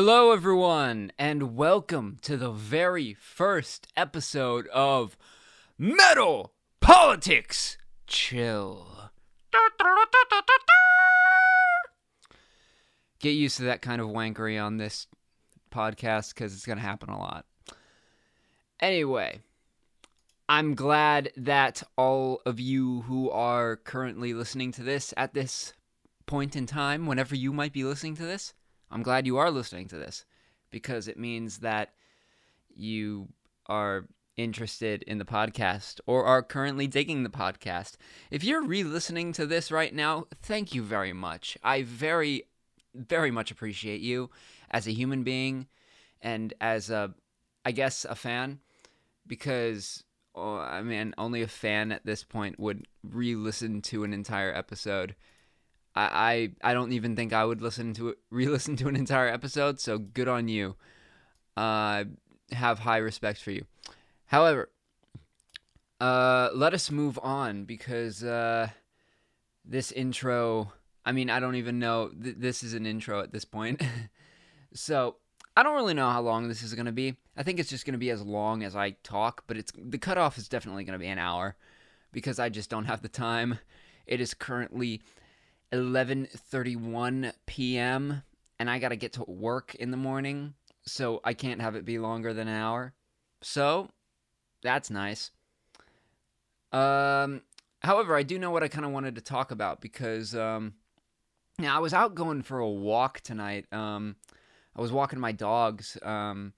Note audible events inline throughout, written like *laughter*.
Hello, everyone, and welcome to the very first episode of Metal Politics Chill. Get used to that kind of wankery on this podcast because it's going to happen a lot. Anyway, I'm glad that all of you who are currently listening to this at this point in time, whenever you might be listening to this, I'm glad you are listening to this because it means that you are interested in the podcast or are currently digging the podcast. If you're re listening to this right now, thank you very much. I very, very much appreciate you as a human being and as a, I guess, a fan because. Oh, I mean, only a fan at this point would re listen to an entire episode I, I, I don't even think I would listen to it, *laughs* re-listen to an entire episode. So good on you. Uh, have high respect for you. However, uh, let us move on because uh, this intro. I mean, I don't even know. Th- this is an intro at this point. *laughs* so I don't really know how long this is going to be. I think it's just going to be as long as I talk, but it's the cutoff is definitely going to be an hour because I just don't have the time. It is currently 11:31 p.m. and I got to get to work in the morning, so I can't have it be longer than an hour. So, that's nice. Um however, I do know what I kind of wanted to talk about because um now I was out going for a walk tonight. Um I was walking my dogs um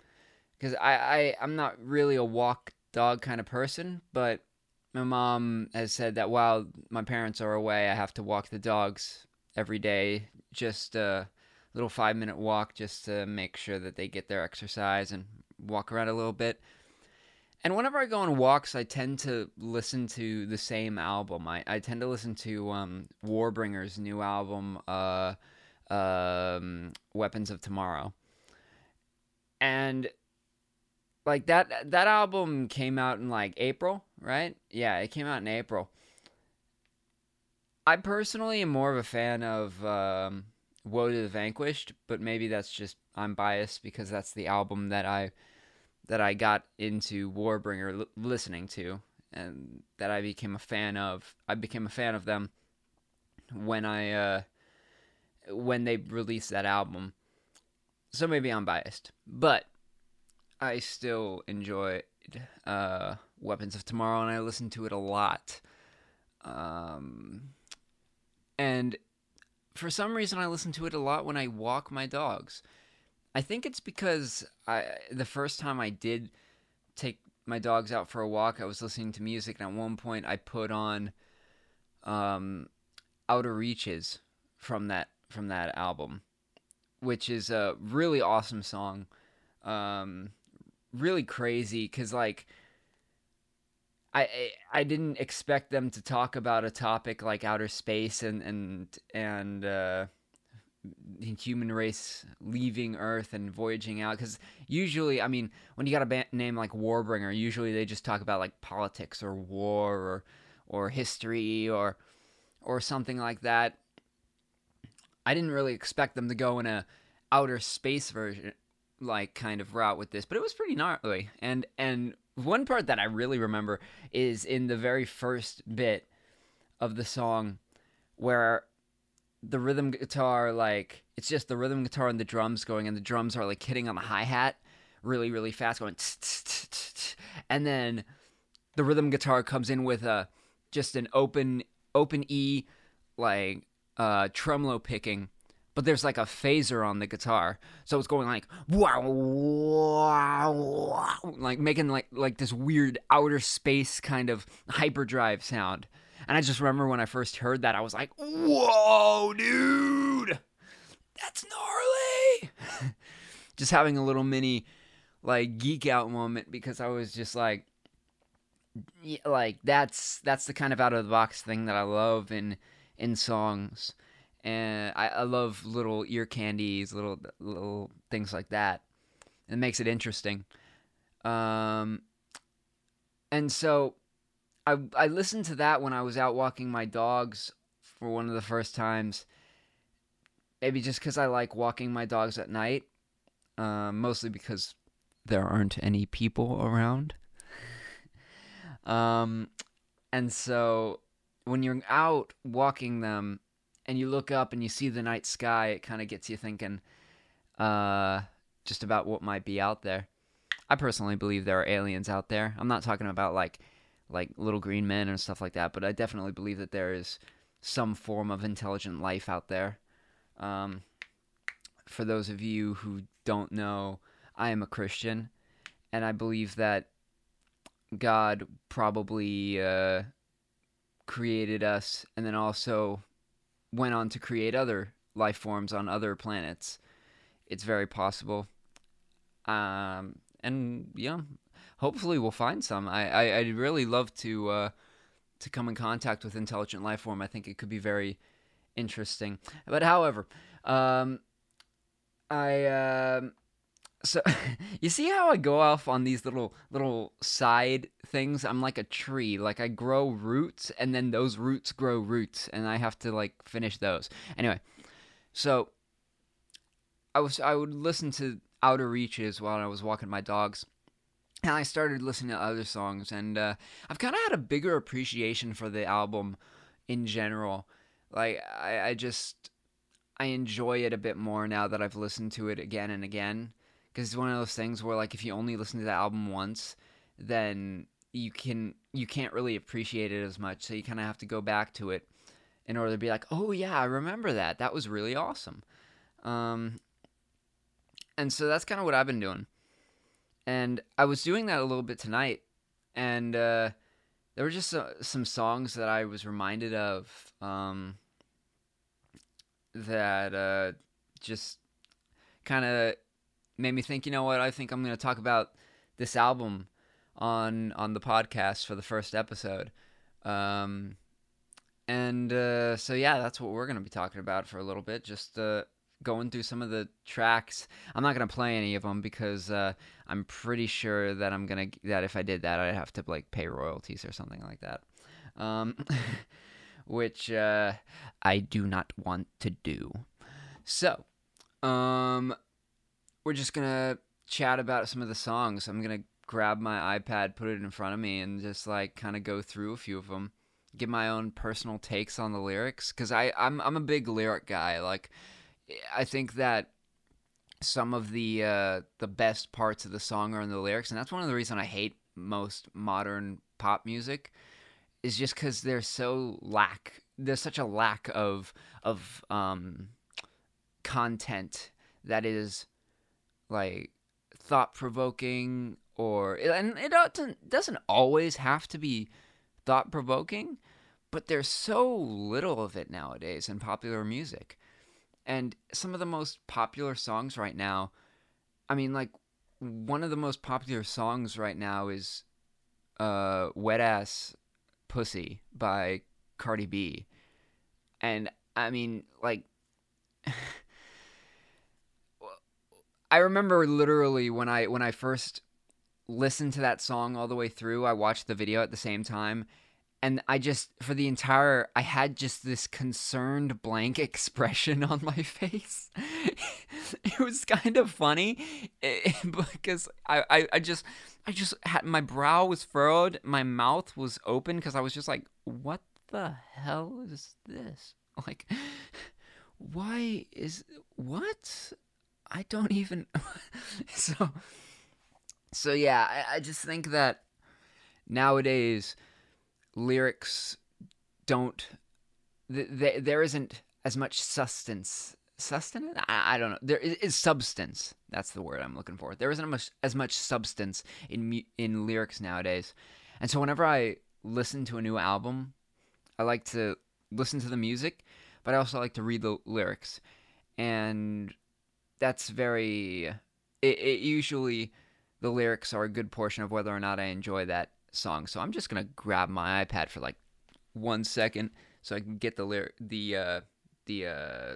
cuz I I I'm not really a walk dog kind of person, but my mom has said that while my parents are away, I have to walk the dogs every day. Just a little five minute walk just to make sure that they get their exercise and walk around a little bit. And whenever I go on walks, I tend to listen to the same album. I, I tend to listen to um, Warbringer's new album, uh, um, Weapons of Tomorrow. And like that that album came out in like April, right? Yeah, it came out in April. I personally am more of a fan of um, "Woe to the Vanquished," but maybe that's just I'm biased because that's the album that I that I got into Warbringer l- listening to, and that I became a fan of. I became a fan of them when I uh, when they released that album. So maybe I'm biased, but I still enjoy uh, Weapons of Tomorrow, and I listen to it a lot. Um, and for some reason, I listen to it a lot when I walk my dogs. I think it's because I the first time I did take my dogs out for a walk, I was listening to music, and at one point I put on um, "Outer Reaches" from that from that album, which is a really awesome song. Um, really crazy because like I I didn't expect them to talk about a topic like outer space and and and uh, human race leaving Earth and voyaging out because usually I mean when you got a ba- name like Warbringer usually they just talk about like politics or war or or history or or something like that. I didn't really expect them to go in a outer space version like kind of route with this, but it was pretty gnarly. And and one part that I really remember is in the very first bit of the song where the rhythm guitar like it's just the rhythm guitar and the drums going and the drums are like hitting on the hi-hat really really fast going and then the rhythm guitar comes in with a just an open open E like uh tremolo picking but there's like a phaser on the guitar, so it's going like wow, wow, wow, like making like like this weird outer space kind of hyperdrive sound. And I just remember when I first heard that, I was like, "Whoa, dude, that's gnarly!" *laughs* just having a little mini like geek out moment because I was just like, like that's that's the kind of out of the box thing that I love in in songs and I, I love little ear candies, little little things like that. It makes it interesting. Um, and so I I listened to that when I was out walking my dogs for one of the first times. Maybe just because I like walking my dogs at night, uh, mostly because there aren't any people around. *laughs* um, and so when you're out walking them and you look up and you see the night sky, it kind of gets you thinking uh, just about what might be out there. I personally believe there are aliens out there. I'm not talking about like like little green men and stuff like that, but I definitely believe that there is some form of intelligent life out there. Um, for those of you who don't know, I am a Christian, and I believe that God probably uh, created us and then also went on to create other life forms on other planets. It's very possible. Um, and yeah, hopefully we'll find some. I, I I'd really love to uh, to come in contact with intelligent life form. I think it could be very interesting. But however, um, I um, so *laughs* you see how I go off on these little little side things? I'm like a tree. Like I grow roots and then those roots grow roots and I have to like finish those. Anyway, so I was I would listen to Outer Reaches while I was walking my dogs. And I started listening to other songs and uh, I've kind of had a bigger appreciation for the album in general. Like I, I just I enjoy it a bit more now that I've listened to it again and again because it's one of those things where like if you only listen to the album once, then you can you can't really appreciate it as much. So you kind of have to go back to it in order to be like, oh yeah, I remember that. That was really awesome. Um, and so that's kind of what I've been doing. And I was doing that a little bit tonight, and uh, there were just uh, some songs that I was reminded of um, that uh, just kind of made me think, you know what? I think I'm going to talk about this album on on the podcast for the first episode. Um, and uh, so yeah, that's what we're going to be talking about for a little bit. Just uh, going through some of the tracks. I'm not going to play any of them because uh, I'm pretty sure that I'm gonna that if I did that, I'd have to like pay royalties or something like that. Um, *laughs* which uh, I do not want to do. So, um, we're just gonna chat about some of the songs. I'm gonna grab my iPad, put it in front of me, and just like kind of go through a few of them, give my own personal takes on the lyrics. Cause I I'm I'm a big lyric guy. Like, I think that some of the uh, the best parts of the song are in the lyrics, and that's one of the reasons I hate most modern pop music. Is just because there's so lack. There's such a lack of of um, content that is like thought provoking or and it doesn't doesn't always have to be thought provoking, but there's so little of it nowadays in popular music. And some of the most popular songs right now, I mean like one of the most popular songs right now is uh Wet Ass Pussy by Cardi B. And I mean like *laughs* I remember literally when I when I first listened to that song all the way through, I watched the video at the same time and I just for the entire I had just this concerned blank *laughs* expression on my face. *laughs* it was kind of funny *laughs* because I, I, I just I just had my brow was furrowed, my mouth was open because I was just like, what the hell is this? Like why is what? I don't even. *laughs* so, so yeah, I, I just think that nowadays lyrics don't. Th- th- there isn't as much sustenance. Sustenance? I, I don't know. There is, is, substance. That's the word I'm looking for. There isn't much, as much substance in in lyrics nowadays, and so whenever I listen to a new album, I like to listen to the music, but I also like to read the lyrics. And that's very it, it usually the lyrics are a good portion of whether or not I enjoy that song. So I'm just gonna grab my iPad for like one second so I can get the lyric the uh, the uh,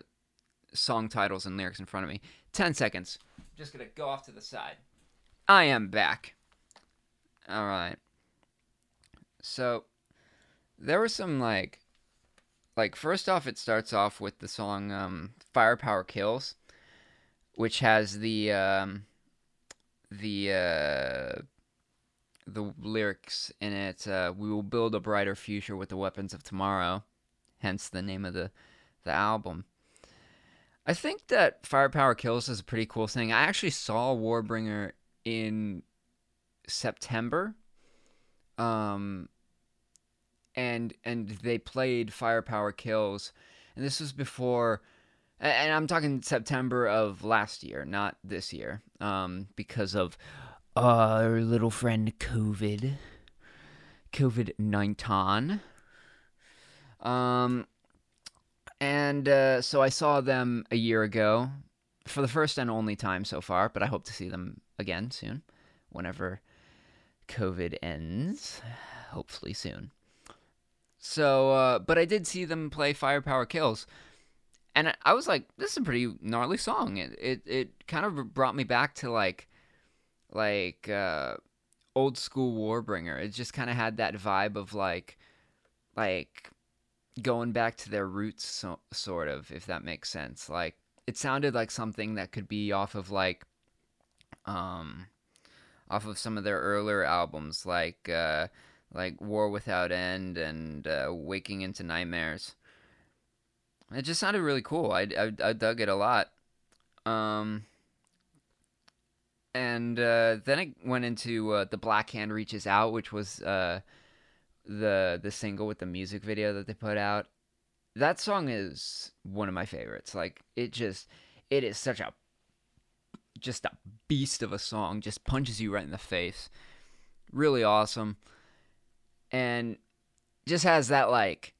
song titles and lyrics in front of me. Ten seconds. I'm just gonna go off to the side. I am back. All right. So there were some like like first off it starts off with the song um, Firepower Kills which has the um, the uh, the lyrics in it. Uh, we will build a brighter future with the weapons of tomorrow, hence the name of the the album. I think that Firepower Kills is a pretty cool thing. I actually saw Warbringer in September. Um and and they played Firepower Kills. And this was before and I'm talking September of last year, not this year. Um because of our little friend COVID. COVID 19. Um and uh, so I saw them a year ago for the first and only time so far, but I hope to see them again soon, whenever COVID ends. Hopefully soon. So, uh, but I did see them play Firepower Kills. And I was like, this is a pretty gnarly song. It it, it kind of brought me back to like like uh, old school Warbringer. It just kind of had that vibe of like like going back to their roots, so, sort of, if that makes sense. Like it sounded like something that could be off of like, um, off of some of their earlier albums, like uh, like War Without End and uh, Waking into Nightmares. It just sounded really cool. I, I, I dug it a lot. Um, and uh, then it went into uh, the Black Hand Reaches Out, which was uh, the the single with the music video that they put out. That song is one of my favorites. Like it just it is such a just a beast of a song. Just punches you right in the face. Really awesome. And just has that like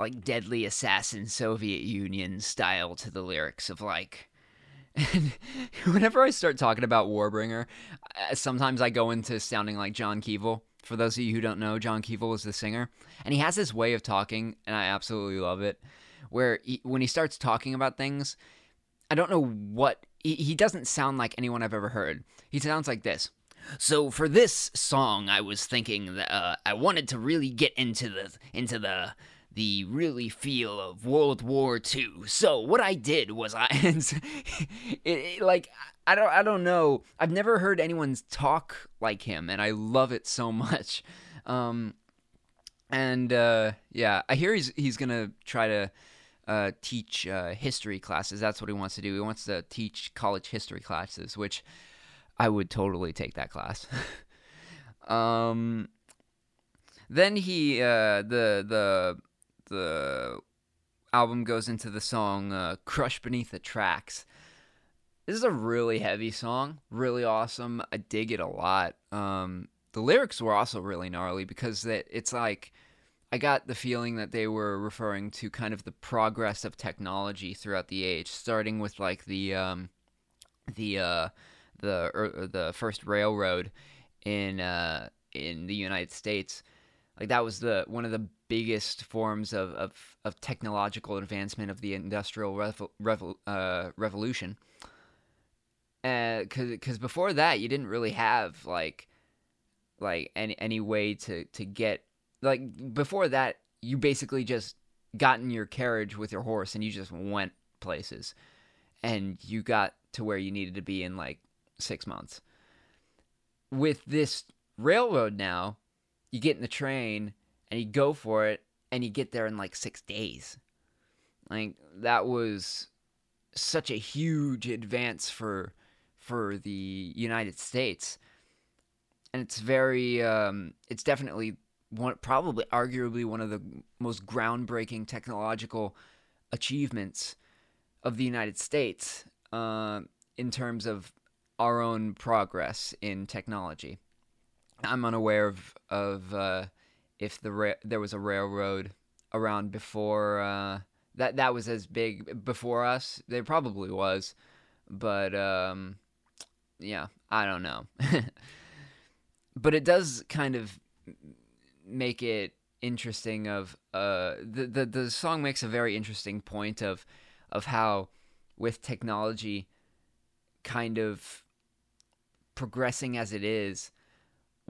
like deadly assassin Soviet Union style to the lyrics of like and *laughs* whenever I start talking about Warbringer, sometimes I go into sounding like John Kevill for those of you who don't know, John Kevill is the singer, and he has this way of talking, and I absolutely love it. Where he, when he starts talking about things, I don't know what he, he doesn't sound like anyone I've ever heard. He sounds like this. So for this song, I was thinking that uh, I wanted to really get into the into the the really feel of World War II. So what I did was I, *laughs* it, it, like I don't I don't know. I've never heard anyone talk like him, and I love it so *laughs* much. Um, and uh, yeah, I hear he's he's gonna try to uh, teach uh, history classes. That's what he wants to do. He wants to teach college history classes, which I would totally take that class. *laughs* um, then he uh, the the the album goes into the song uh, "Crush Beneath the Tracks." This is a really heavy song, really awesome. I dig it a lot. Um, the lyrics were also really gnarly because that it's like I got the feeling that they were referring to kind of the progress of technology throughout the age, starting with like the um, the uh, the er, the first railroad in uh, in the United States. Like that was the one of the biggest forms of, of, of technological advancement of the industrial revo- revo- uh, revolution. Because uh, because before that you didn't really have like like any any way to to get like before that you basically just got in your carriage with your horse and you just went places. And you got to where you needed to be in like six months. With this railroad now you get in the train and you go for it and you get there in like six days like that was such a huge advance for for the United States, and it's very, um, it's definitely one, probably arguably one of the most groundbreaking technological achievements of the United States uh, in terms of our own progress in technology. I'm unaware of of uh, if the ra- there was a railroad around before uh, that that was as big before us. There probably was, but um, yeah, I don't know. *laughs* but it does kind of make it interesting of uh the, the the song makes a very interesting point of of how with technology kind of progressing as it is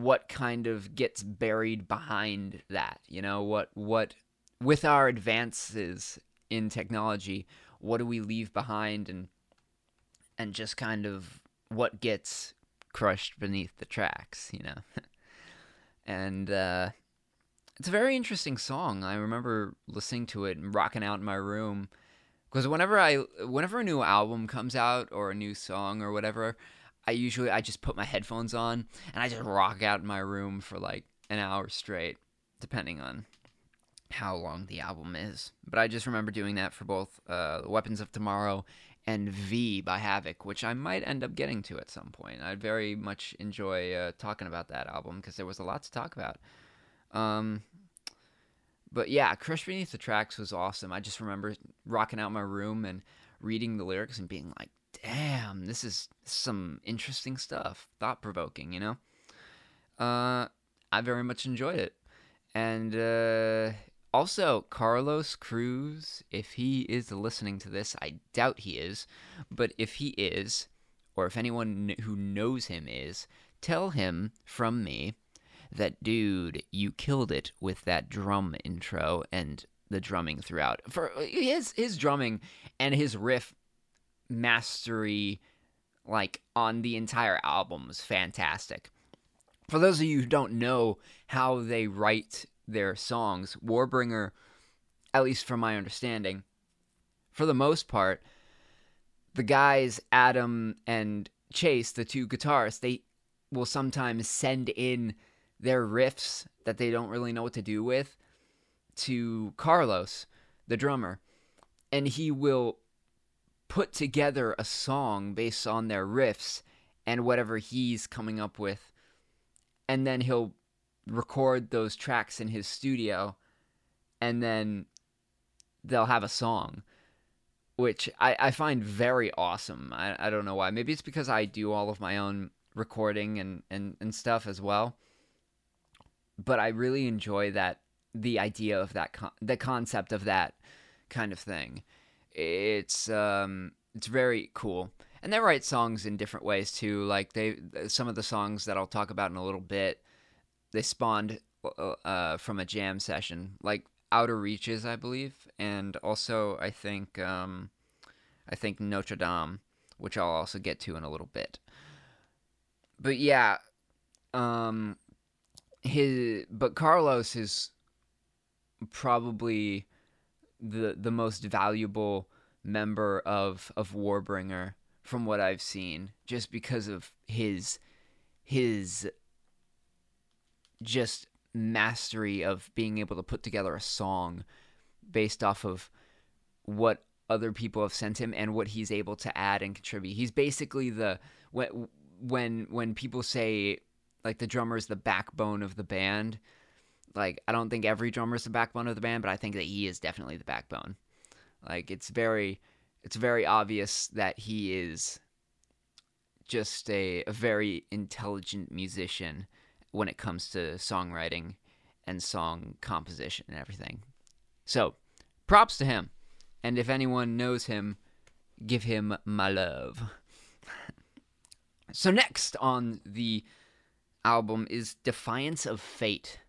what kind of gets buried behind that you know what what with our advances in technology what do we leave behind and and just kind of what gets crushed beneath the tracks, you know. *laughs* and uh, it's a very interesting song. I remember listening to it and rocking out in my room because whenever I whenever a new album comes out or a new song or whatever, I usually I just put my headphones on and I just rock out in my room for like an hour straight, depending on how long the album is. But I just remember doing that for both uh, Weapons of Tomorrow and V by Havok, which I might end up getting to at some point. I'd very much enjoy uh, talking about that album because there was a lot to talk about. Um, but yeah, Crush Beneath the Tracks was awesome. I just remember rocking out my room and reading the lyrics and being like, damn, this is some interesting stuff, thought provoking, you know? Uh, I very much enjoyed it. And uh, also, Carlos Cruz, if he is listening to this, I doubt he is, but if he is, or if anyone who knows him is, tell him from me that, dude, you killed it with that drum intro and the drumming throughout. For his his drumming and his riff mastery, like on the entire album, was fantastic. For those of you who don't know how they write their songs. Warbringer, at least from my understanding, for the most part, the guys, Adam and Chase, the two guitarists, they will sometimes send in their riffs that they don't really know what to do with to Carlos, the drummer, and he will put together a song based on their riffs and whatever he's coming up with. And then he'll record those tracks in his studio and then they'll have a song which I, I find very awesome. I, I don't know why. Maybe it's because i do all of my own recording and, and, and stuff as well. But i really enjoy that the idea of that con- the concept of that kind of thing it's um it's very cool and they write songs in different ways too like they some of the songs that i'll talk about in a little bit they spawned uh, uh, from a jam session, like Outer Reaches, I believe, and also I think um, I think Notre Dame, which I'll also get to in a little bit. But yeah, um, his but Carlos is probably the the most valuable member of of Warbringer from what I've seen, just because of his his just mastery of being able to put together a song based off of what other people have sent him and what he's able to add and contribute. He's basically the when when when people say like the drummer is the backbone of the band. Like I don't think every drummer is the backbone of the band, but I think that he is definitely the backbone. Like it's very it's very obvious that he is just a, a very intelligent musician when it comes to songwriting and song composition and everything. So, props to him. And if anyone knows him, give him my love. *laughs* so, next on the album is Defiance of Fate.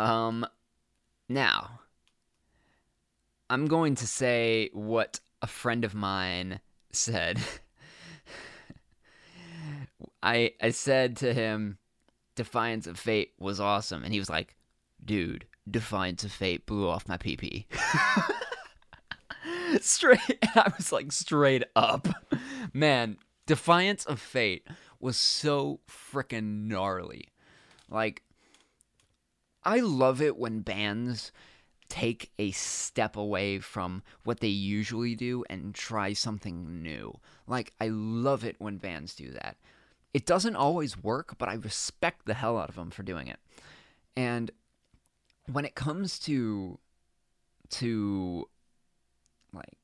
Um, now, I'm going to say what a friend of mine said. *laughs* I I said to him, Defiance of Fate was awesome. And he was like, dude, Defiance of Fate blew off my PP. *laughs* straight, *laughs* I was like, straight up. Man, Defiance of Fate was so freaking gnarly. Like, I love it when bands take a step away from what they usually do and try something new. Like, I love it when bands do that. It doesn't always work, but I respect the hell out of them for doing it. And when it comes to to like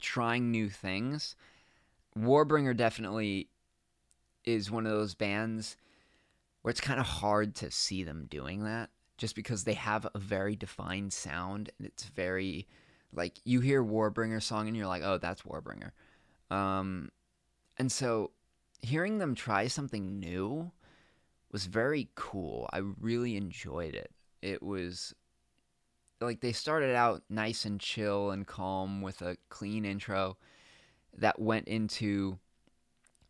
trying new things, Warbringer definitely is one of those bands where it's kind of hard to see them doing that just because they have a very defined sound and it's very like you hear Warbringer song and you're like, "Oh, that's Warbringer." Um and so hearing them try something new was very cool. I really enjoyed it. It was like they started out nice and chill and calm with a clean intro. that went into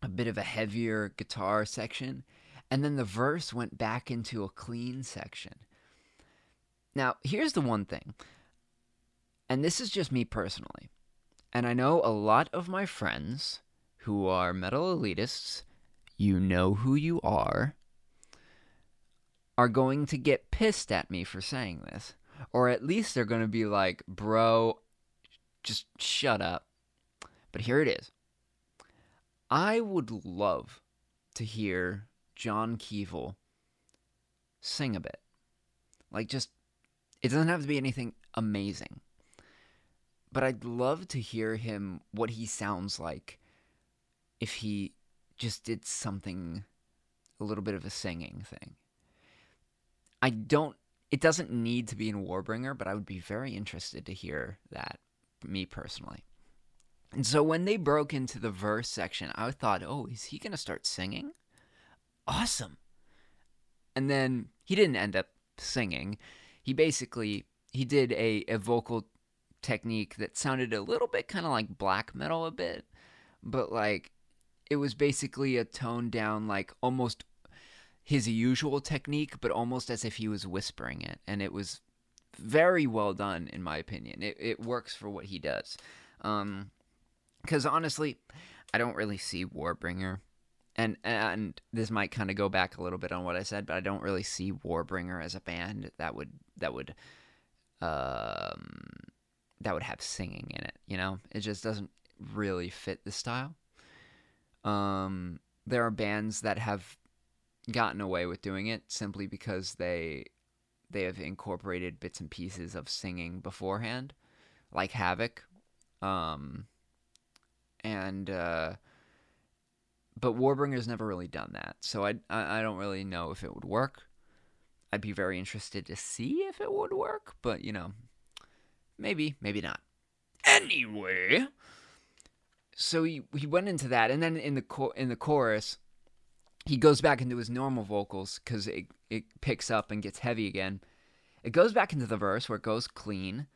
a bit of a heavier guitar section, and then the verse went back into a clean section. Now, here's the one thing, and this is just me personally, and I know a lot of my friends who are metal elitists, you know who you are, are going to get pissed at me for saying this. Or at least they're going to be like, bro, just shut up. But here it is. I would love to hear John Kevill sing a bit. Like, just, it doesn't have to be anything amazing. But I'd love to hear him, what he sounds like if he just did something, a little bit of a singing thing. I don't, it doesn't need to be in Warbringer, but I would be very interested to hear that, me personally. And so when they broke into the verse section, I thought, oh, is he going to start singing? Awesome. And then he didn't end up singing. He basically he did a, a vocal technique that sounded a little bit kind of like black metal a bit, but like it was basically a toned down like almost his usual technique, but almost as if he was whispering it, and it was very well done in my opinion. It it works for what he does. Um, because honestly, I don't really see Warbringer, and and this might kind of go back a little bit on what I said, but I don't really see Warbringer as a band that would that would um that would have singing in it. You know, it just doesn't really fit the style. Um, there are bands that have gotten away with doing it simply because they they have incorporated bits and pieces of singing beforehand, like Havok. Um, and uh, but Warbringer's never really done that, so I, I I don't really know if it would work. I'd be very interested to see if it would work, but you know, maybe maybe not. Anyway, so he he went into that, and then in the cho- in the chorus, he goes back into his normal vocals because it it picks up and gets heavy again. It goes back into the verse where it goes clean,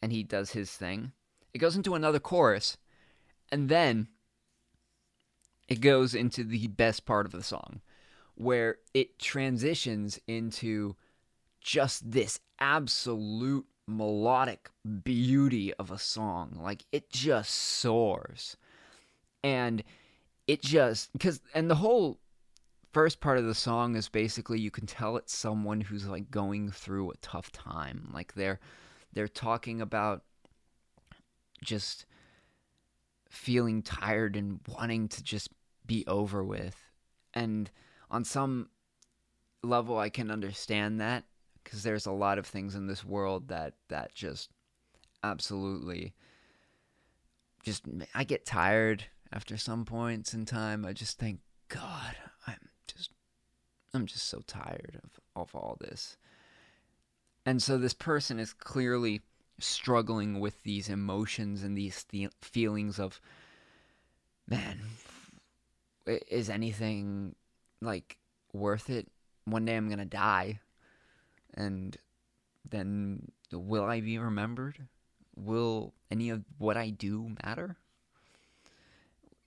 and he does his thing. It goes into another chorus and then it goes into the best part of the song where it transitions into just this absolute melodic beauty of a song. Like it just soars. And it just because and the whole first part of the song is basically you can tell it's someone who's like going through a tough time. Like they're they're talking about just feeling tired and wanting to just be over with. And on some level I can understand that because there's a lot of things in this world that that just absolutely just I get tired after some points in time. I just think god, I'm just I'm just so tired of of all this. And so this person is clearly struggling with these emotions and these th- feelings of man is anything like worth it one day i'm gonna die. And then will i be remembered? Will any of what i do matter?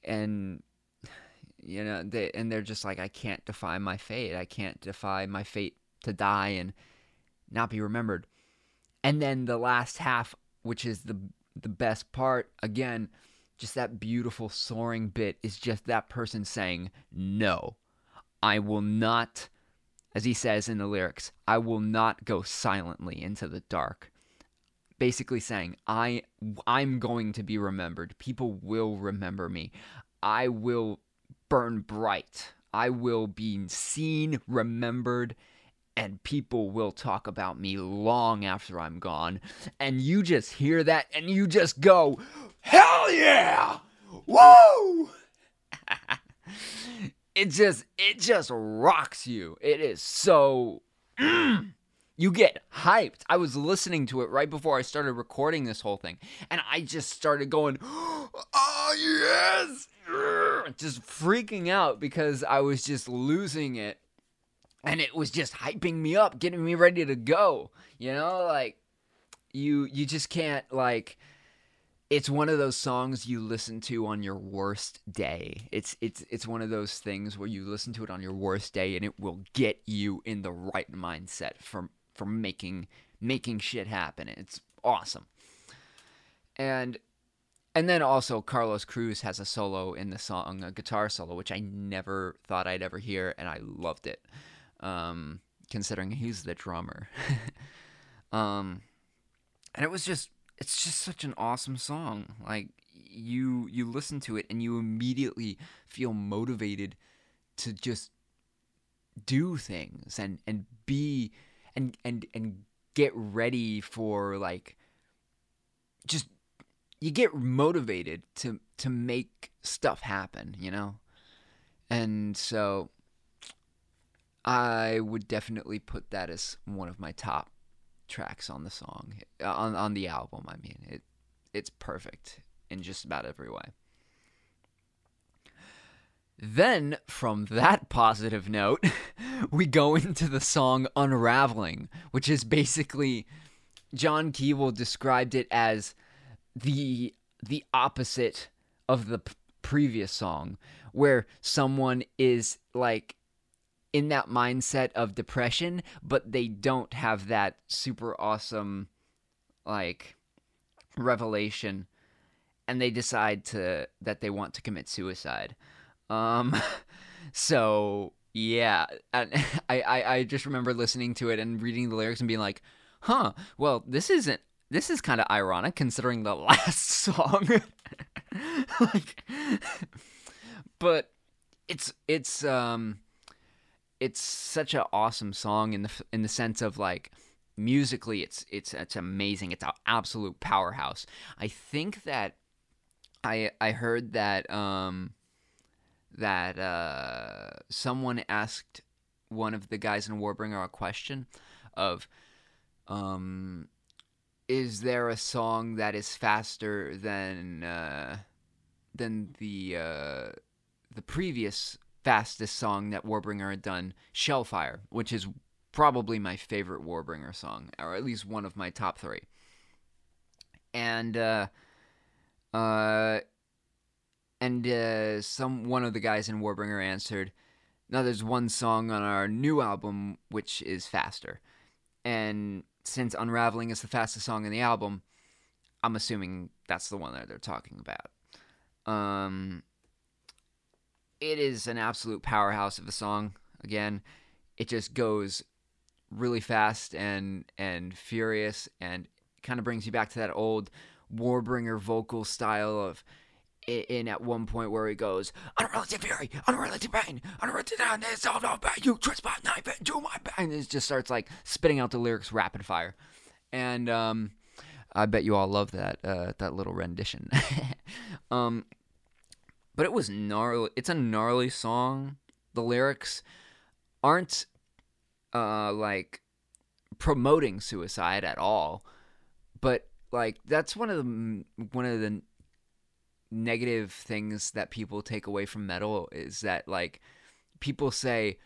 And you know they and they're just like i can't defy my fate. I can't defy my fate to die and not be remembered. And then the last half, which is the the best part, again, just that beautiful soaring bit is just that person saying, "No, I will not." As he says in the lyrics, I will not go silently into the dark. Basically saying, I I'm going to be remembered. People will remember me. I will burn bright. I will be seen, remembered, and people will talk about me long after I'm gone. And you just hear that and you just go, Hell yeah! Whoa! *laughs* it just it just rocks you. It is so mm, you get hyped. I was listening to it right before I started recording this whole thing, and I just started going, *gasps* "Oh yes!" Just freaking out because I was just losing it and it was just hyping me up, getting me ready to go. You know, like you you just can't like it's one of those songs you listen to on your worst day. It's it's it's one of those things where you listen to it on your worst day and it will get you in the right mindset for for making making shit happen. It's awesome. And and then also Carlos Cruz has a solo in the song, a guitar solo, which I never thought I'd ever hear, and I loved it. Um, considering he's the drummer. *laughs* um, and it was just it's just such an awesome song. Like you you listen to it and you immediately feel motivated to just do things and and be and and and get ready for like just you get motivated to to make stuff happen, you know? And so I would definitely put that as one of my top tracks on the song on on the album. I mean, it it's perfect in just about every way. Then, from that positive note, *laughs* we go into the song Unraveling, which is basically John Kevill described it as the the opposite of the p- previous song where someone is like in that mindset of depression, but they don't have that super awesome like revelation and they decide to that they want to commit suicide. Um *laughs* so yeah, and *laughs* I, I I just remember listening to it and reading the lyrics and being like, "Huh, well, this isn't this is kind of ironic considering the *laughs* last song." like but it's it's um it's such an awesome song in the in the sense of like musically it's it's it's amazing. It's an absolute powerhouse. I think that i i heard that um that uh someone asked one of the guys in warbringer a question of um is there a song that is faster than uh than the uh the previous fastest song that Warbringer had done, Shellfire, which is probably my favorite Warbringer song, or at least one of my top three. And uh, uh, and uh, some one of the guys in Warbringer answered, "Now there's one song on our new album which is faster." And since Unraveling is the fastest song in the album, I'm assuming that's the one that they're talking about. Um, it is an absolute powerhouse of a song. Again, it just goes really fast and and furious and kind of brings you back to that old Warbringer vocal style of in at one point where he goes, Unrelenting fury, unrelenting pain, unrelenting down this all about you trespass knife into my back and it just starts like spitting out the lyrics rapid fire. And um I bet you all love that uh, that little rendition. *laughs* um but it was gnarly. It's a gnarly song. The lyrics aren't uh like promoting suicide at all, but like that's one of the one of the negative things that people take away from metal is that like people say,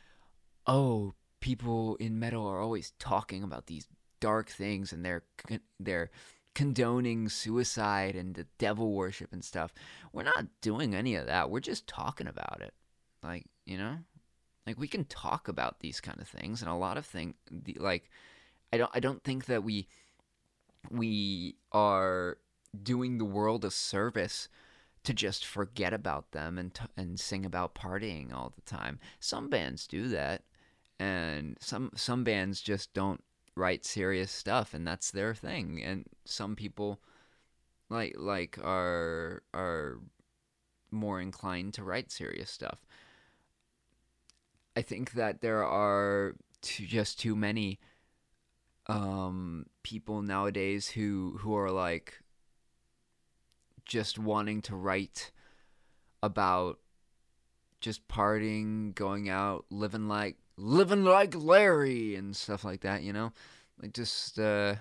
"Oh, people in metal are always talking about these dark things and they're they're condoning suicide and the devil worship and stuff. We're not doing any of that. We're just talking about it. Like, you know? Like we can talk about these kind of things and a lot of things like I don't I don't think that we we are doing the world a service to just forget about them and t- and sing about partying all the time. Some bands do that and some some bands just don't write serious stuff and that's their thing and some people like like are are more inclined to write serious stuff. I think that there are too, just too many um people nowadays who who are like just wanting to write about just partying going out living like living like Larry and stuff like that, you know? Like just uh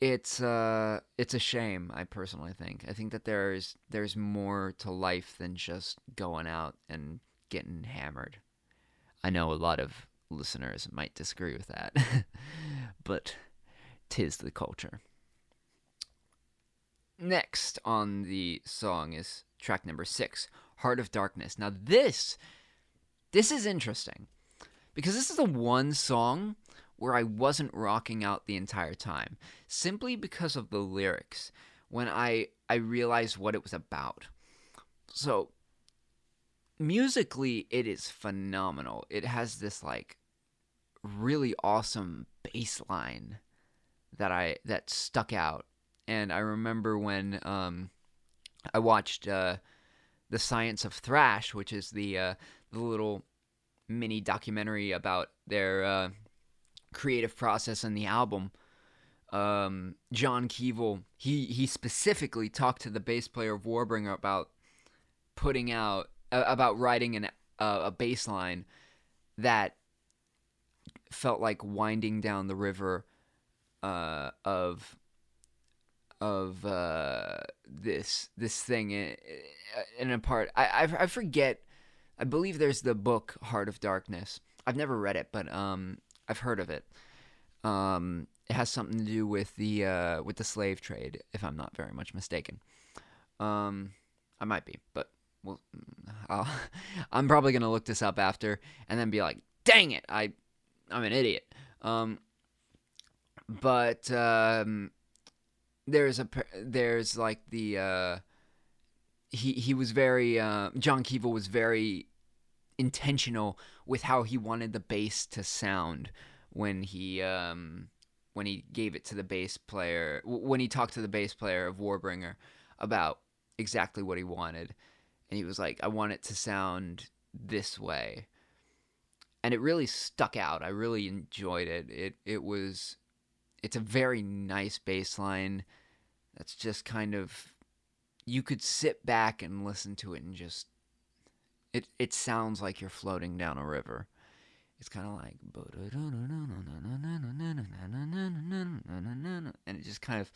it's uh it's a shame, I personally think. I think that there's there's more to life than just going out and getting hammered. I know a lot of listeners might disagree with that. *laughs* but tis the culture. next on the song is track number six, Heart of Darkness. Now this this is interesting because this is the one song where I wasn't rocking out the entire time simply because of the lyrics when I I realized what it was about. So musically it is phenomenal. It has this like really awesome bass line that I that stuck out. And I remember when um I watched uh The Science of Thrash, which is the uh the little mini documentary about their uh, creative process and the album. Um, John Kevill, he he specifically talked to the bass player of Warbringer about putting out uh, about writing an uh, a bass line that felt like winding down the river uh, of of uh, this this thing in, in a part. I, I I forget I believe there's the book Heart of Darkness. I've never read it, but um, I've heard of it. Um, it has something to do with the uh, with the slave trade, if I'm not very much mistaken. Um, I might be, but well, *laughs* i am probably gonna look this up after and then be like, "Dang it, I, I'm an idiot." Um, but um, there's a there's like the uh, he he was very uh, John Kevill was very intentional with how he wanted the bass to sound when he um, when he gave it to the bass player when he talked to the bass player of Warbringer about exactly what he wanted. And he was like I want it to sound this way. And it really stuck out. I really enjoyed it. It it was it's a very nice bass line that's just kind of you could sit back and listen to it and just it it sounds like you're floating down a river. It's kind of like and it just kind of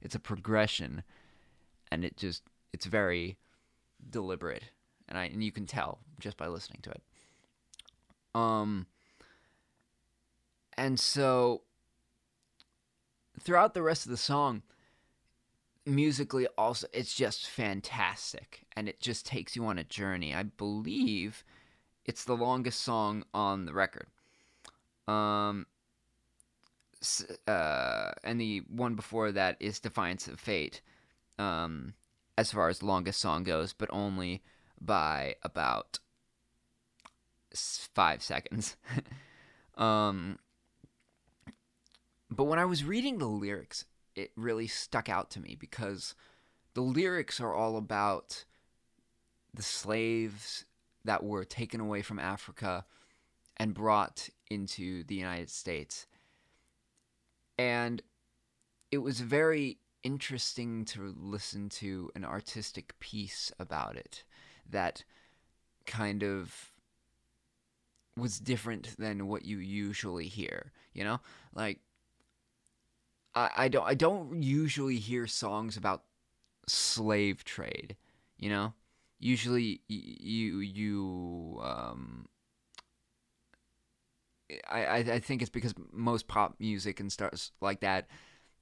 it's a progression and it just it's very deliberate and I and you can tell just by listening to it. Um and so throughout the rest of the song musically also it's just fantastic and it just takes you on a journey. I believe it's the longest song on the record. Um uh, and the one before that is defiance of fate um as far as longest song goes but only by about five seconds. *laughs* Um but when i was reading the lyrics it really stuck out to me because the lyrics are all about the slaves that were taken away from Africa and brought into the United States. And it was very interesting to listen to an artistic piece about it that kind of was different than what you usually hear, you know? Like I, I don't I don't usually hear songs about slave trade. You know, usually you you um. I, I think it's because most pop music and stuff like that,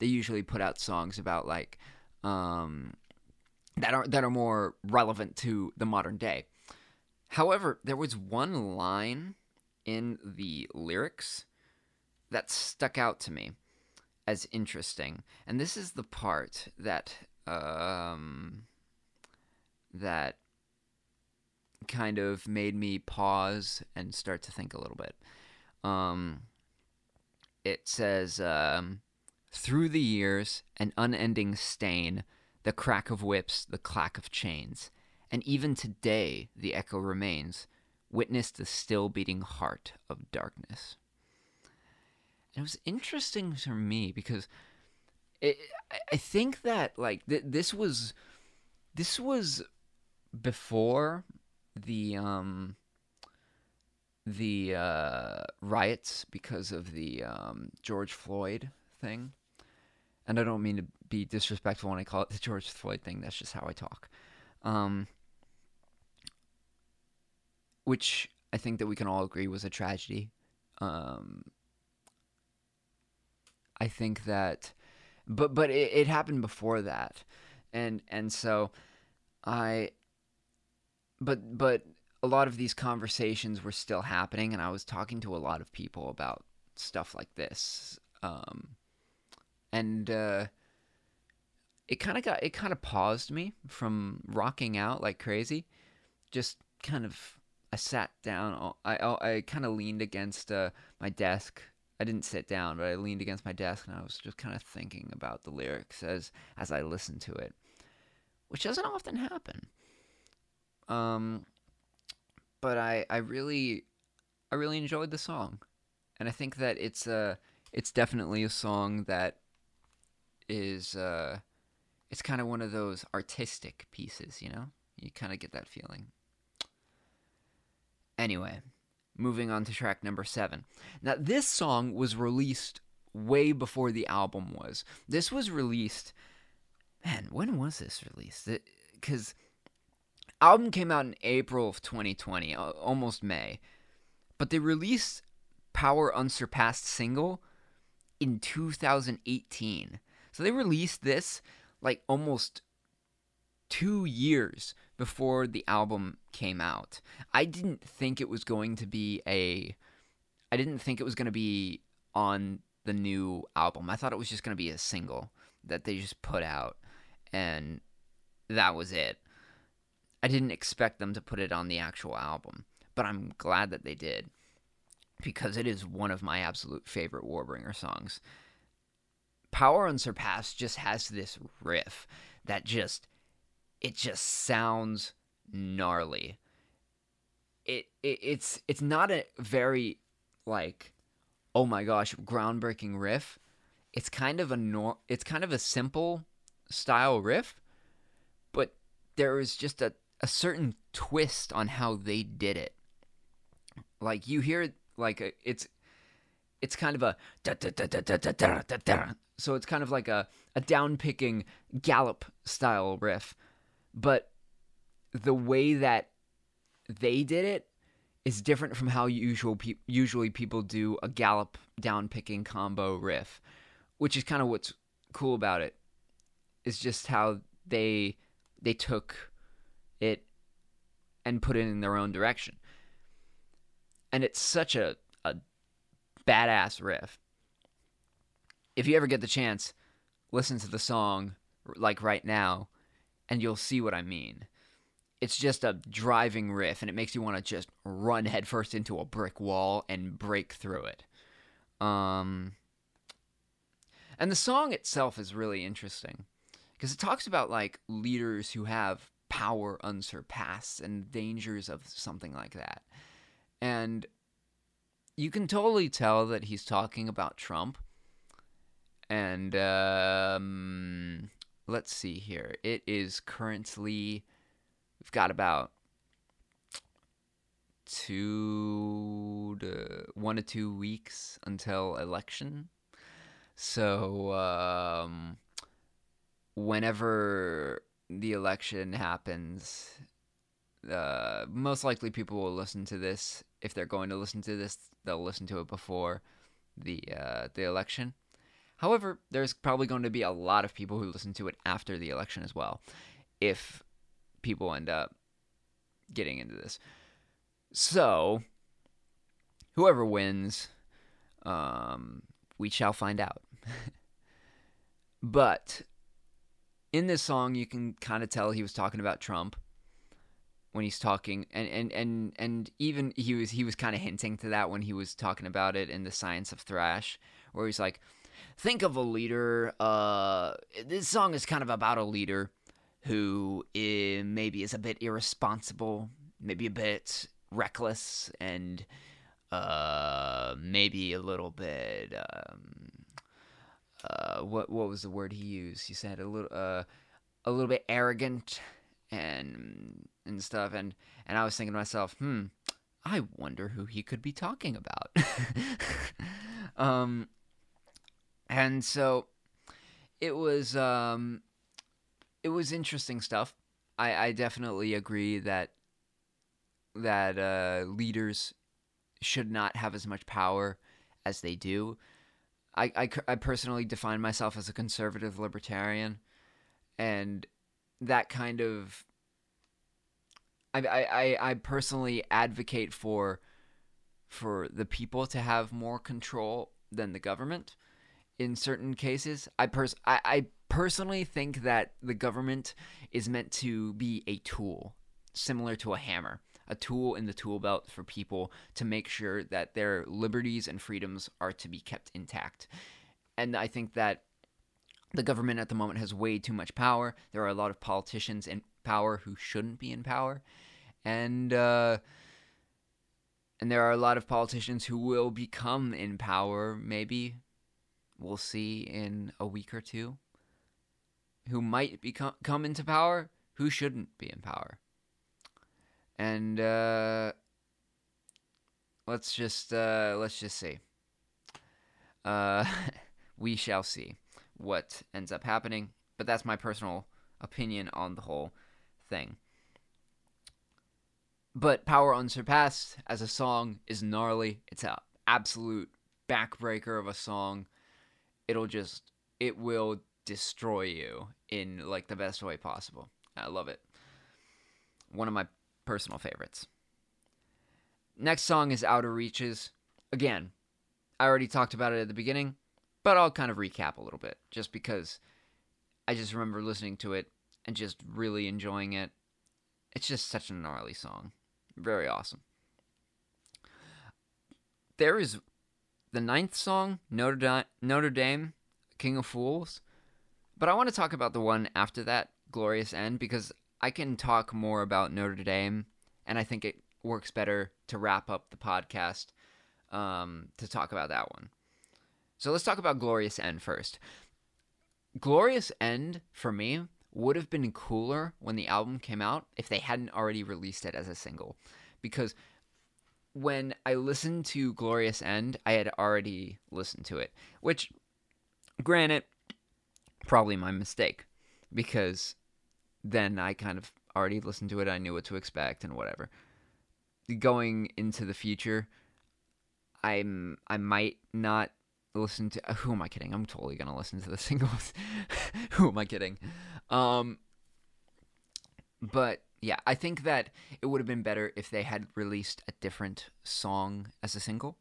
they usually put out songs about like, um, that are that are more relevant to the modern day. However, there was one line in the lyrics that stuck out to me as interesting. And this is the part that um, that kind of made me pause and start to think a little bit. Um, it says, um, "Through the years, an unending stain, the crack of whips, the clack of chains, and even today the echo remains." Witness the still beating heart of darkness. And it was interesting for me because it, I think that like th- this was this was before the um the uh, riots because of the um, George Floyd thing. And I don't mean to be disrespectful when I call it the George Floyd thing. That's just how I talk. Um, which I think that we can all agree was a tragedy. Um, I think that, but but it, it happened before that, and and so I but but a lot of these conversations were still happening and I was talking to a lot of people about stuff like this um and uh it kind of got it kind of paused me from rocking out like crazy. Just kind of I sat down I I, I kind of leaned against uh, my desk I didn't sit down, but I leaned against my desk and I was just kind of thinking about the lyrics as as I listened to it, which doesn't often happen. Um, but I I really I really enjoyed the song, and I think that it's a it's definitely a song that is uh it's kind of one of those artistic pieces, you know? You kind of get that feeling. Anyway, moving on to track number seven. Now, this song was released way before the album was. This was released, man, when was this released? Because album came out in April of 2020, almost May, but they released Power Unsurpassed single in 2018. So they released this like almost two years before the album came out. I didn't think it was going to be a I didn't think it was going to be on the new album. I thought it was just going to be a single that they just put out and that was it. I didn't expect them to put it on the actual album, but I'm glad that they did because it is one of my absolute favorite Warbringer songs. Power Unsurpassed just has this riff that just it just sounds gnarly. It, it it's it's not a very like oh my gosh groundbreaking riff. It's kind of a nor- it's kind of a simple style riff, but there is just a, a certain twist on how they did it. Like you hear like a, it's it's kind of a so it's kind of like a a down picking gallop style riff but the way that they did it is different from how usual pe- usually people do a gallop down picking combo riff, which is kind of what's cool about it. Is just how they they took it and put it in their own direction. And it's such a, a badass riff. If you ever get the chance, listen to the song like right now and you'll see what I mean. It's just a driving riff, and it makes you want to just run headfirst into a brick wall and break through it. Um, and the song itself is really interesting because it talks about like leaders who have power unsurpassed and dangers of something like that. And you can totally tell that he's talking about Trump. And um, let's see here. It is currently we've got about two to one to two weeks until election. So um, whenever the election happens, uh, most likely people will listen to this. If they're going to listen to this, they'll listen to it before the uh, the election. However, there's probably going to be a lot of people who listen to it after the election as well, if people end up getting into this. So, whoever wins, um, we shall find out. *laughs* but in this song, you can kind of tell he was talking about Trump when he's talking, and and and and even he was he was kind of hinting to that when he was talking about it in the Science of Thrash, where he's like think of a leader. Uh, this song is kind of about a leader who is, maybe is a bit irresponsible, maybe a bit reckless, and uh, maybe a little bit. Um, uh, what what was the word he used? He said a little uh, a little bit arrogant and and stuff. And and I was thinking to myself, hmm, I wonder who he could be talking about. *laughs* um, and so it was um, it was interesting stuff. I, I definitely agree that that uh, leaders should not have as much power as they do. I, I, I personally define myself as a conservative libertarian, and that kind of I, I, I personally advocate for for the people to have more control than the government in certain cases. I pers- I, I personally think that the government is meant to be a tool, similar to a hammer, a tool in the tool belt for people to make sure that their liberties and freedoms are to be kept intact. And I think that the government at the moment has way too much power. There are a lot of politicians in power who shouldn't be in power, and uh, and there are a lot of politicians who will become in power. Maybe we'll see in a week or two. Who might become come into power? Who shouldn't be in power? And uh, let's just uh, let's just see. Uh, *laughs* we shall see what ends up happening. But that's my personal opinion on the whole thing. But Power Unsurpassed as a song is gnarly. It's an absolute backbreaker of a song. It'll just, it will destroy you in like the best way possible. I love it. One of my personal favorites. Next song is Outer Reaches. Again, I already talked about it at the beginning. But I'll kind of recap a little bit just because I just remember listening to it and just really enjoying it. It's just such a gnarly song. Very awesome. There is the ninth song, Notre Dame, Notre Dame, King of Fools. But I want to talk about the one after that, Glorious End, because I can talk more about Notre Dame, and I think it works better to wrap up the podcast um, to talk about that one. So let's talk about Glorious End first. Glorious End, for me, would have been cooler when the album came out if they hadn't already released it as a single. Because when I listened to Glorious End, I had already listened to it. Which, granted, probably my mistake. Because then I kind of already listened to it, I knew what to expect and whatever. Going into the future, I'm I might not listen to. Uh, who am I kidding? I'm totally gonna listen to the *laughs* singles. who am I kidding? Um, but yeah, I think that it would have been better if they had released a different song as a single.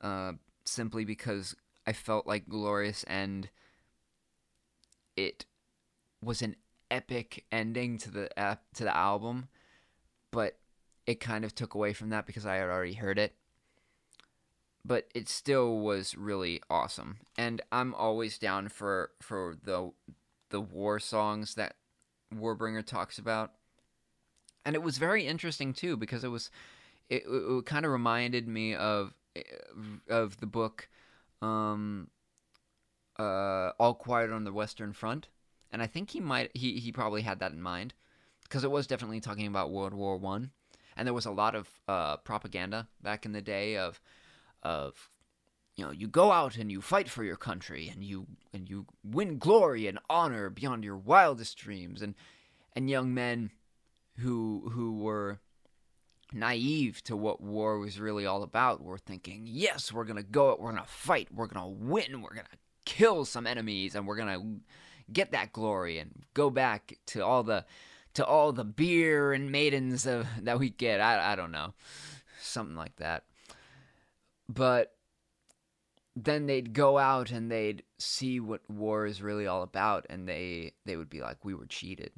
Uh, simply because I felt like Glorious End. It was an epic ending to the to the album, but it kind of took away from that because I had already heard it but it still was really awesome. And I'm always down for for the the war songs that Warbringer talks about. And it was very interesting too because it was it, it, kind of reminded me of of the book um uh All Quiet on the Western Front. And I think he might he he probably had that in mind because it was definitely talking about World War 1 and there was a lot of uh, propaganda back in the day of of you know you go out and you fight for your country and you and you win glory and honor beyond your wildest dreams and and young men who who were naive to what war was really all about were thinking yes we're gonna go we're gonna fight we're gonna win we're gonna kill some enemies and we're gonna get that glory and go back to all the to all the beer and maidens of, *laughs* that we get. I, I don't know. Something like that. But then they'd go out and they'd see what war is really all about and they they would be like we were cheated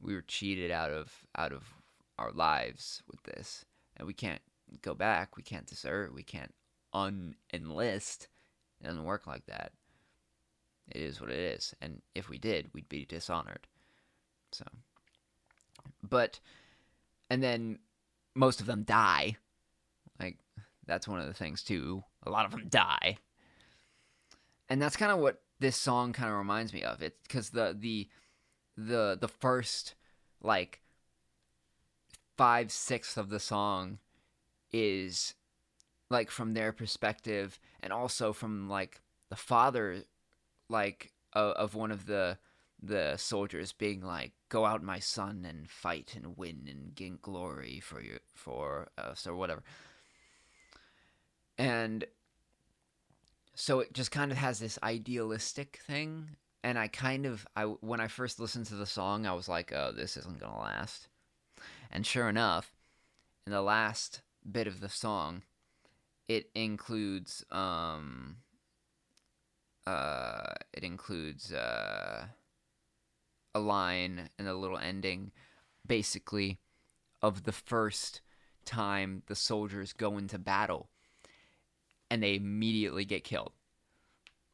we were cheated out of out of our lives with this. And we can't go back we can't desert we can't unenlist. It doesn't work like that. It is what it is. And if we did we'd be dishonored. So but and then most of them die. Like that's one of the things too. A lot of them die, and that's kind of what this song kind of reminds me of. It because the the the the first like five sixths of the song is like from their perspective and also from like the father like of, of one of the the soldiers being like go out my son and fight and win and gain glory for you for us or whatever. And so it just kind of has this idealistic thing and I kind of I when I first listened to the song, I was like, "Oh, this isn't gonna last." And sure enough, in the last bit of the song, it includes um uh it includes uh a line and a little ending basically of the first time the soldiers go into battle and they immediately get killed.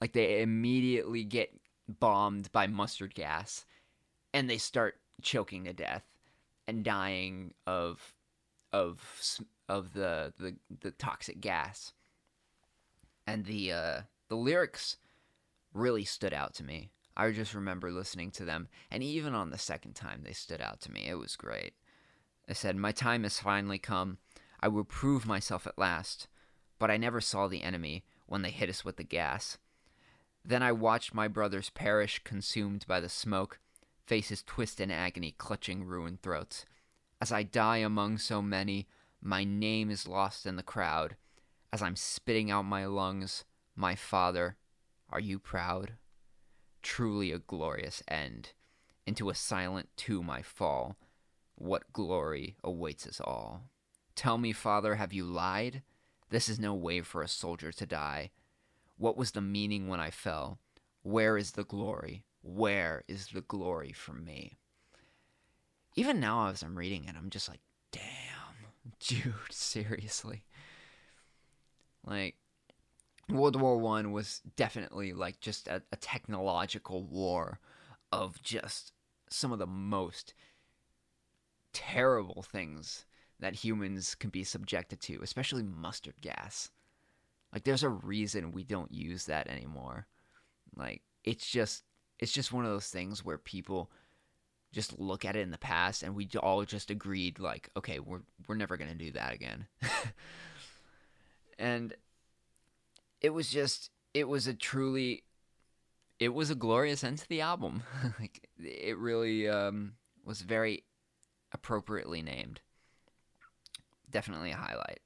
Like they immediately get bombed by mustard gas and they start choking to death and dying of of of the the, the toxic gas. And the uh, the lyrics really stood out to me. I just remember listening to them, and even on the second time, they stood out to me. It was great. I said, My time has finally come. I will prove myself at last. But I never saw the enemy when they hit us with the gas. Then I watched my brothers perish, consumed by the smoke, faces twist in agony, clutching ruined throats. As I die among so many, my name is lost in the crowd. As I'm spitting out my lungs, my father, are you proud? Truly a glorious end. Into a silent tomb I fall. What glory awaits us all? Tell me, Father, have you lied? This is no way for a soldier to die. What was the meaning when I fell? Where is the glory? Where is the glory for me? Even now, as I'm reading it, I'm just like, damn, *laughs* dude, seriously. Like, World War One was definitely like just a, a technological war of just some of the most terrible things that humans can be subjected to, especially mustard gas. Like there's a reason we don't use that anymore. Like it's just it's just one of those things where people just look at it in the past and we all just agreed like okay, we're we're never going to do that again. *laughs* and it was just it was a truly it was a glorious end to the album. *laughs* like it really um, was very appropriately named. Definitely a highlight.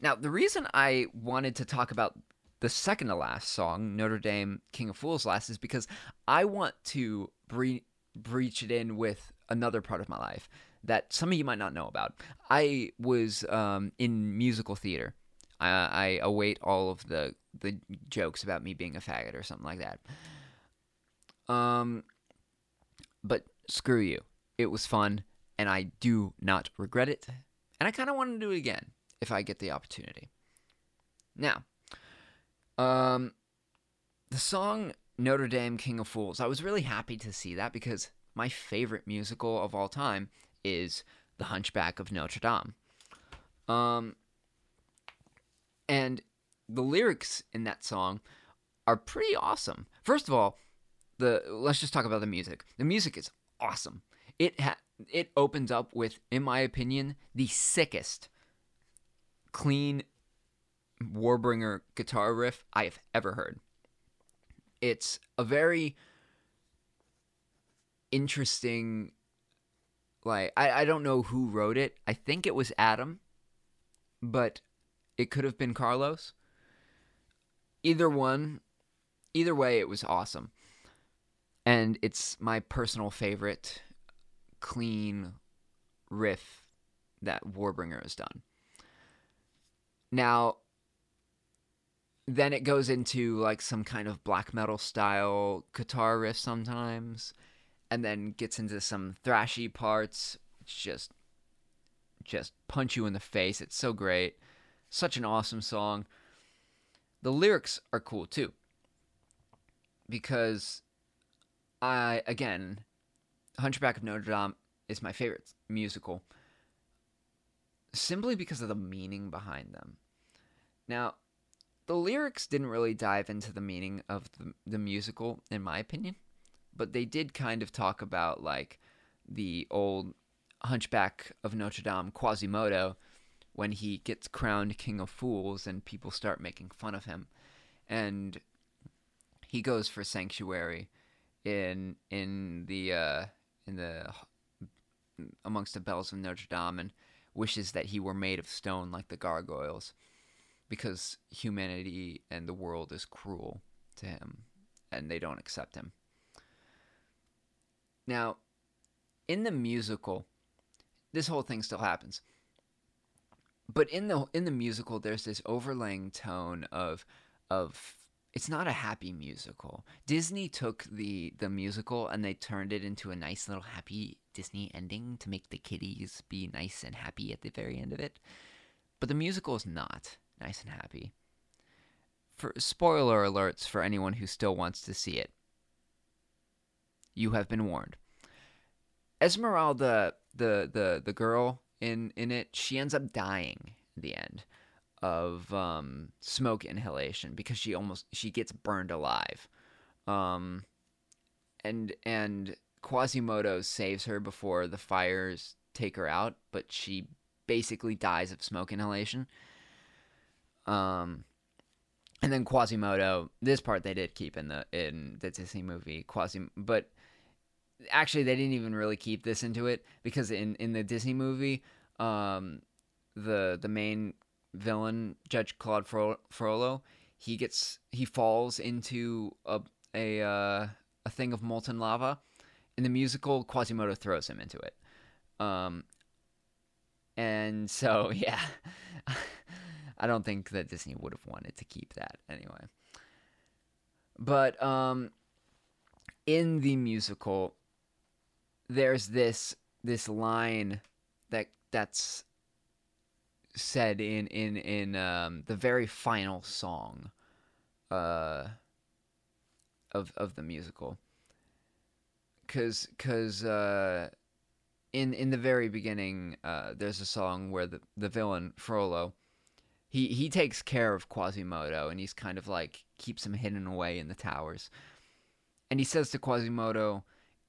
Now, the reason I wanted to talk about the second to last song, Notre Dame King of Fools Last, is because I want to bre- breach it in with another part of my life that some of you might not know about. I was um, in musical theater. I, I await all of the the jokes about me being a faggot or something like that. Um, but screw you. It was fun, and I do not regret it. And I kind of want to do it again if I get the opportunity. Now, um, the song Notre Dame King of Fools, I was really happy to see that because my favorite musical of all time is The Hunchback of Notre Dame. Um, and the lyrics in that song are pretty awesome. First of all, the let's just talk about the music. The music is awesome. It ha- it opens up with, in my opinion, the sickest clean Warbringer guitar riff I have ever heard. It's a very interesting like I, I don't know who wrote it. I think it was Adam, but it could have been Carlos. Either one, either way, it was awesome. And it's my personal favorite clean riff that Warbringer has done. Now, then it goes into like some kind of black metal style guitar riff sometimes, and then gets into some thrashy parts. It's just, just punch you in the face. It's so great. Such an awesome song. The lyrics are cool too. Because I, again, Hunchback of Notre Dame is my favorite musical simply because of the meaning behind them. Now, the lyrics didn't really dive into the meaning of the, the musical, in my opinion, but they did kind of talk about like the old Hunchback of Notre Dame, Quasimodo, when he gets crowned King of Fools and people start making fun of him. And he goes for sanctuary in in the uh, in the amongst the bells of Notre Dame and wishes that he were made of stone like the gargoyles because humanity and the world is cruel to him and they don't accept him. Now, in the musical, this whole thing still happens. But in the in the musical there's this overlaying tone of of it's not a happy musical. Disney took the the musical and they turned it into a nice little happy Disney ending to make the kiddies be nice and happy at the very end of it. But the musical is not nice and happy. For spoiler alerts for anyone who still wants to see it. You have been warned. Esmeralda, the the the girl in in it, she ends up dying in the end of um, smoke inhalation because she almost she gets burned alive. Um, and and Quasimodo saves her before the fires take her out, but she basically dies of smoke inhalation. Um, and then Quasimodo, this part they did keep in the in the Disney movie Quasi, but actually they didn't even really keep this into it because in in the Disney movie, um, the the main villain Judge Claude Frollo, he gets he falls into a a uh, a thing of molten lava. In the musical, Quasimodo throws him into it. Um, and so *laughs* yeah, I don't think that Disney would have wanted to keep that anyway. But um, in the musical, there's this this line that that's said in in in um, the very final song uh, of of the musical because because uh, in in the very beginning uh, there's a song where the the villain Frollo he he takes care of Quasimodo and he's kind of like keeps him hidden away in the towers and he says to Quasimodo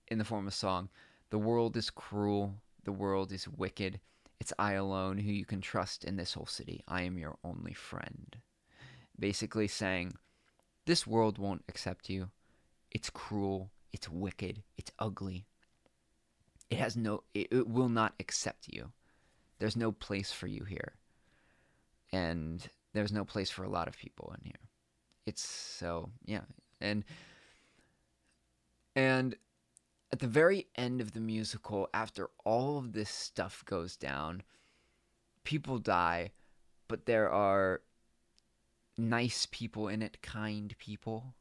in the form of song the world is cruel the world is wicked it's I alone who you can trust in this whole city. I am your only friend. Basically saying, this world won't accept you. It's cruel. It's wicked. It's ugly. It has no, it, it will not accept you. There's no place for you here. And there's no place for a lot of people in here. It's so, yeah. And, and at the very end of the musical, after all of this stuff goes down, people die, but there are nice people in it, kind people.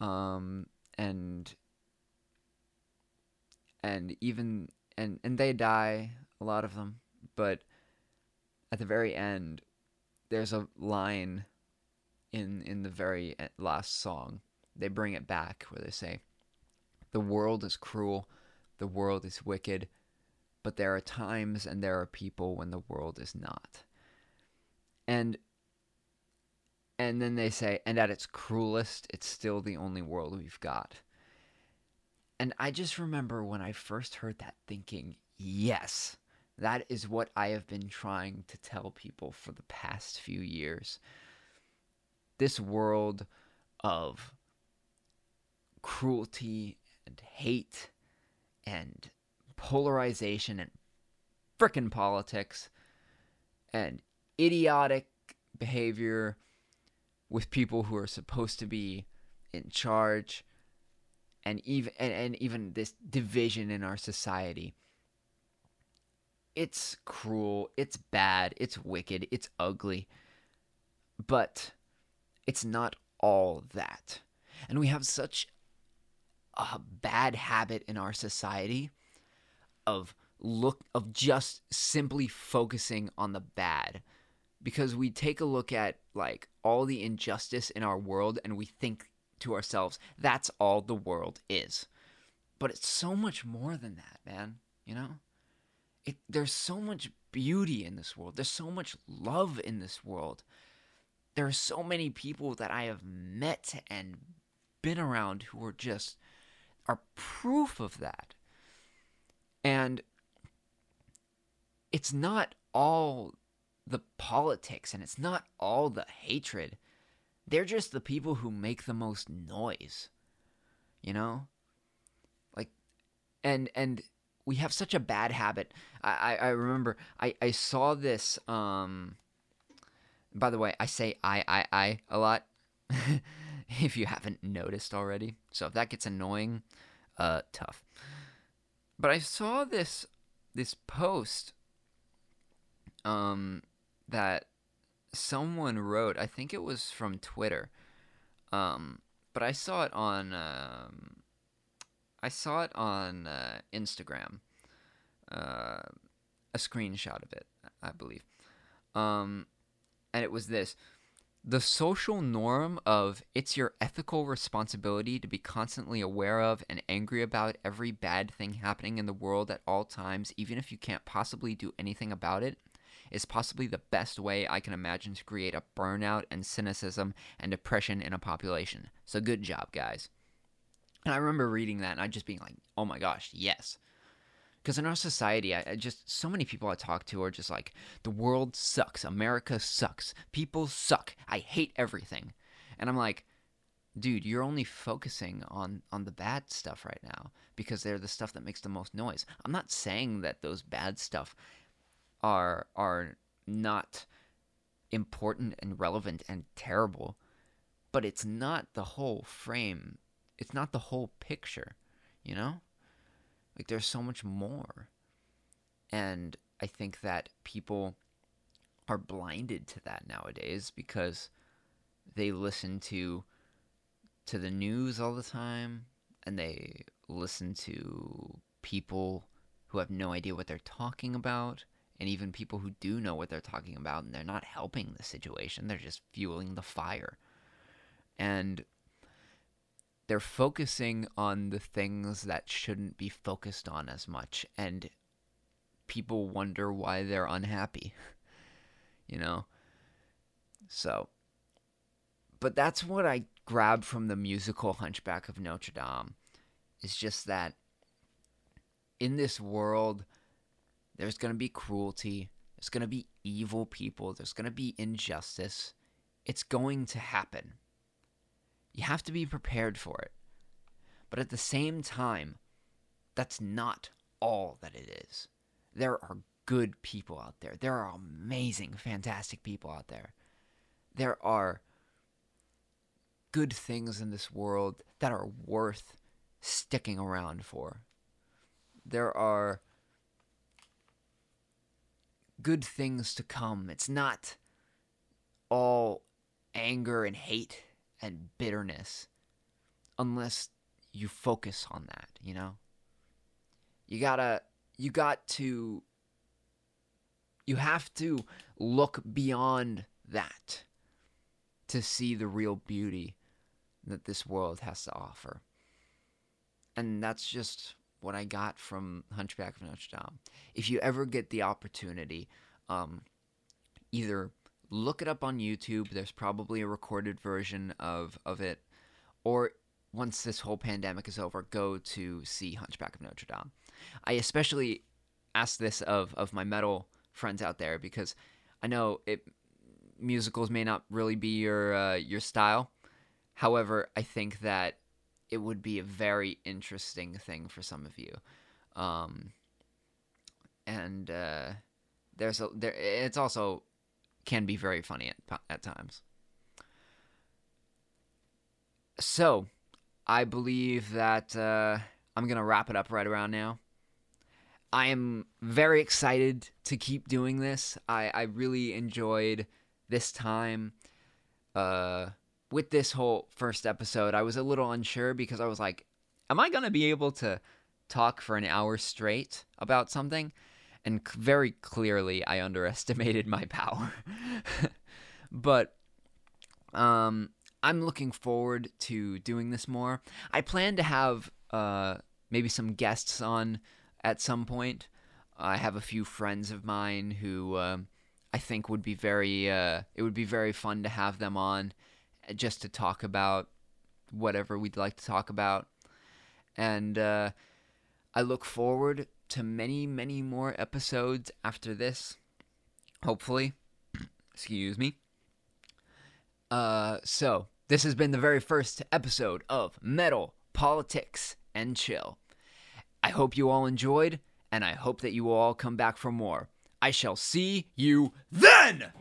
Um, and and even and and they die a lot of them but at the very end there's a line in in the very last song they bring it back where they say the world is cruel, the world is wicked, but there are times and there are people when the world is not. And and then they say, and at its cruelest, it's still the only world we've got. And I just remember when I first heard that thinking, yes, that is what I have been trying to tell people for the past few years. This world of cruelty and hate and polarization and frickin' politics and idiotic behavior with people who are supposed to be in charge and even and, and even this division in our society. It's cruel it's bad it's wicked it's ugly but it's not all that. And we have such a bad habit in our society of look of just simply focusing on the bad because we take a look at like all the injustice in our world and we think to ourselves that's all the world is. But it's so much more than that man you know? It there's so much beauty in this world. There's so much love in this world. There are so many people that i have met and been around who are just are proof of that. And it's not all the politics and it's not all the hatred. They're just the people who make the most noise. You know? Like and and we have such a bad habit. I, I, I remember I, I saw this um by the way, I say I I I a lot. *laughs* if you haven't noticed already. So if that gets annoying, uh, tough. But I saw this this post um that someone wrote. I think it was from Twitter. Um, but I saw it on um, I saw it on uh, Instagram. Uh, a screenshot of it, I believe. Um, and it was this the social norm of it's your ethical responsibility to be constantly aware of and angry about every bad thing happening in the world at all times, even if you can't possibly do anything about it, is possibly the best way I can imagine to create a burnout and cynicism and depression in a population. So good job, guys. And I remember reading that and I just being like, oh my gosh, yes. Because in our society, I, I, just so many people I talk to are just like, the world sucks, America sucks, people suck, I hate everything, and I'm like, dude, you're only focusing on on the bad stuff right now because they're the stuff that makes the most noise. I'm not saying that those bad stuff are are not important and relevant and terrible, but it's not the whole frame. It's not the whole picture, you know? Like there's so much more. And I think that people are blinded to that nowadays because they listen to to the news all the time and they listen to people who have no idea what they're talking about and even people who do know what they're talking about and they're not helping the situation they're just fueling the fire. And they're focusing on the things that shouldn't be focused on as much and people wonder why they're unhappy *laughs* you know? So but that's what i grabbed from the musical hunchback of notre dame is just that in this world there's going to be cruelty there's going to be evil people there's going to be injustice it's going to happen you have to be prepared for it. But at the same time, that's not all that it is. There are good people out there. There are amazing, fantastic people out there. There are good things in this world that are worth sticking around for. There are good things to come. It's not all anger and hate and bitterness unless you focus on that, you know? You gotta, you got to, you have to look beyond that to see the real beauty that this world has to offer. And that's just what I got from Hunchback of Notre Dame. If you ever get the opportunity, um, either look it up on YouTube. There's probably a recorded version of, of it. Or once this whole pandemic is over, go to see Hunchback of Notre Dame. I especially ask this of, of my metal friends out there because I know it musicals may not really be your uh, your style. However, I think that it would be a very interesting thing for some of you. Um, and uh, there's a there. It's also can be very funny at, at times. So, I believe that uh, I'm to wrap it up right around now. I am very excited to keep doing this. I, I really enjoyed this time uh, with this whole first episode. I was a little unsure because I was like, am I going to be able to talk for an hour straight about something? and very clearly I *laughs* underestimated my power. *laughs* but um, I'm looking forward to doing this more. I plan to have uh, maybe some guests on at some point. I have a few friends of mine who uh, I think would be very. Uh, it would be very fun to have them on, just to talk about whatever we'd like to talk about, and uh, I look forward to many, many more episodes after this. Hopefully. Excuse me. Uh, so, this has been the very first episode of Metal, Politics, and Chill. I hope you all enjoyed, and I hope that you will all come back for more. I shall see you then!